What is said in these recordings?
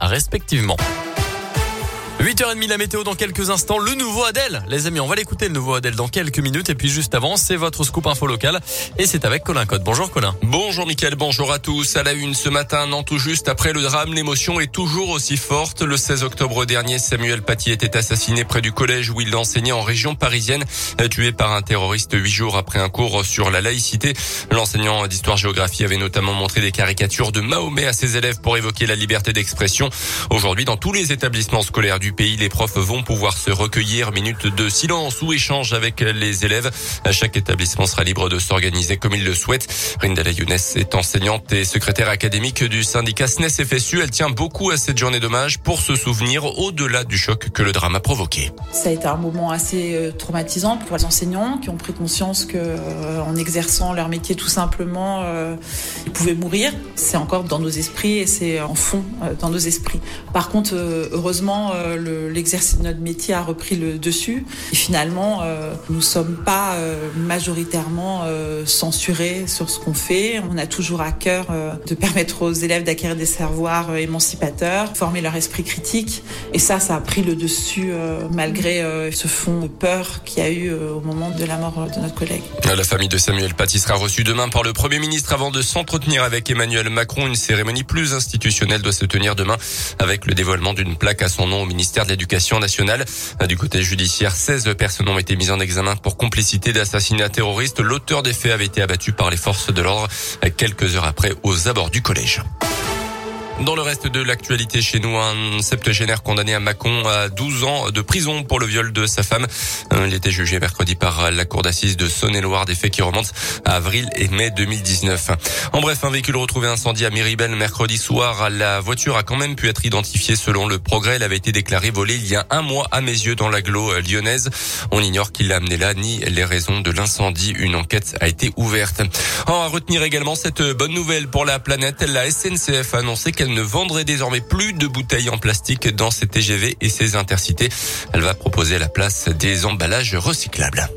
Respectivement. 8h30 la météo dans quelques instants. Le nouveau Adèle. Les amis, on va l'écouter le nouveau Adèle dans quelques minutes. Et puis juste avant, c'est votre scoop info local. Et c'est avec Colin Code. Bonjour Colin. Bonjour Mickaël, bonjour à tous. À la une ce matin, non tout juste après le drame, l'émotion est toujours aussi forte. Le 16 octobre dernier, Samuel Paty était assassiné près du collège où il enseignait en région parisienne, tué par un terroriste huit jours après un cours sur la laïcité. L'enseignant d'histoire-géographie avait notamment montré des caricatures de Mahomet à ses élèves pour évoquer la liberté d'expression. Aujourd'hui, dans tous les établissements scolaires du pays, les profs vont pouvoir se recueillir. Minute de silence ou échange avec les élèves. Chaque établissement sera libre de s'organiser comme il le souhaite. Rindala Younes est enseignante et secrétaire académique du syndicat SNES FSU. Elle tient beaucoup à cette journée d'hommage pour se souvenir au-delà du choc que le drame a provoqué. Ça a été un moment assez euh, traumatisant pour les enseignants qui ont pris conscience que euh, en exerçant leur métier tout simplement, euh, ils pouvaient mourir. C'est encore dans nos esprits et c'est en fond dans nos esprits. Par contre, heureusement, l'exercice de notre métier a repris le dessus. Et finalement, nous sommes pas majoritairement censurés sur ce qu'on fait. On a toujours à cœur de permettre aux élèves d'acquérir des savoirs émancipateurs, former leur esprit critique. Et ça, ça a pris le dessus malgré ce fond de peur qu'il y a eu au moment de la mort de notre collègue. La famille de Samuel Paty sera reçue demain par le Premier ministre avant de s'entretenir avec Emmanuel Macron. Une cérémonie plus institutionnelle doit se tenir demain avec le dévoilement d'une plaque à son nom au ministère de l'Éducation nationale. Du côté judiciaire, 16 personnes ont été mises en examen pour complicité d'assassinat terroriste. L'auteur des faits avait été abattu par les forces de l'ordre quelques heures après aux abords du collège. Dans le reste de l'actualité chez nous, un septuagénaire condamné à Mâcon à 12 ans de prison pour le viol de sa femme. Il était jugé mercredi par la cour d'assises de Saône-et-Loire, des faits qui remontent à avril et mai 2019. En bref, un véhicule retrouvé incendie à Miribel mercredi soir. La voiture a quand même pu être identifiée selon le progrès. Elle avait été déclarée volée il y a un mois à mes yeux dans l'agglo lyonnaise. On ignore qui l'a amené là ni les raisons de l'incendie. Une enquête a été ouverte. En à retenir également cette bonne nouvelle pour la planète. La SNCF a annoncé qu'elle ne vendrait désormais plus de bouteilles en plastique dans ses TGV et ses intercités. Elle va proposer à la place des emballages recyclables.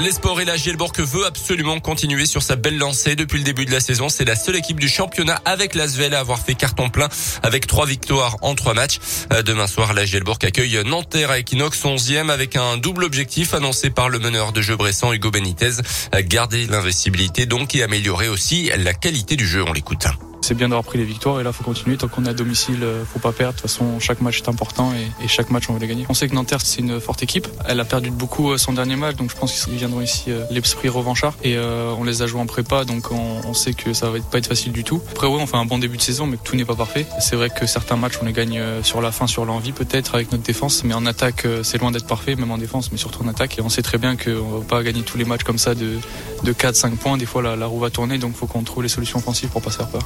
Les sports et la Gielborg veut absolument continuer sur sa belle lancée depuis le début de la saison. C'est la seule équipe du championnat avec l'Asvel à avoir fait carton plein avec trois victoires en trois matchs. Euh, demain soir, la Gielborg accueille Nanterre à Equinox 11e avec un double objectif annoncé par le meneur de jeu Bressan Hugo Benitez. Garder l'investibilité donc et améliorer aussi la qualité du jeu. On l'écoute. C'est bien d'avoir pris les victoires et là faut continuer tant qu'on est à domicile, euh, faut pas perdre. De toute façon, chaque match est important et, chaque match on veut les gagner. On sait que Nanterre c'est une forte équipe. Elle a perdu beaucoup euh, son dernier match, donc je pense qu'ils viendront ici euh, l'esprit revanchard et on les a joués en prépa, donc on, sait que ça va pas être facile du tout. Après ouais, on fait un bon début de saison, mais tout n'est pas parfait. C'est vrai que certains matchs on les gagne sur la fin, sur l'envie peut-être avec notre défense, mais en attaque c'est loin d'être parfait, même en défense, mais surtout en attaque. Et on sait très bien qu'on va pas gagner tous les matchs comme ça de, de 4-5 points. Des fois la, roue va tourner, donc faut qu'on trouve les solutions offensives pour pas se faire peur.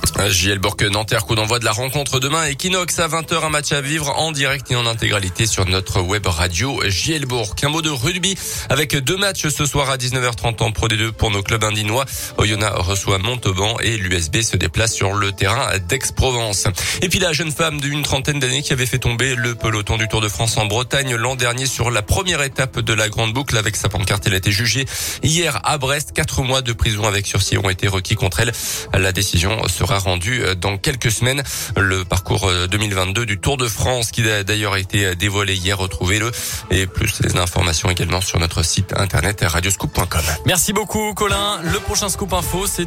Nanterre, coup d'envoi de la rencontre demain. Equinox à 20h, un match à vivre en direct et en intégralité sur notre web radio Gielbourg. Un mot de rugby avec deux matchs ce soir à 19h30 en Pro D2 pour nos clubs indinois. Oyonnax reçoit Montauban et l'USB se déplace sur le terrain d'Aix-Provence. Et puis la jeune femme d'une trentaine d'années qui avait fait tomber le peloton du Tour de France en Bretagne l'an dernier sur la première étape de la grande boucle avec sa pancarte. Elle a été jugée hier à Brest. Quatre mois de prison avec sursis ont été requis contre elle. La décision sera rendue dans quelques semaines. Le parcours 2022 euh, du Tour de France qui a d'ailleurs été dévoilé hier. Retrouvez-le et plus les informations également sur notre site internet radioscoop.com. Merci beaucoup Colin. Le prochain scoop info c'est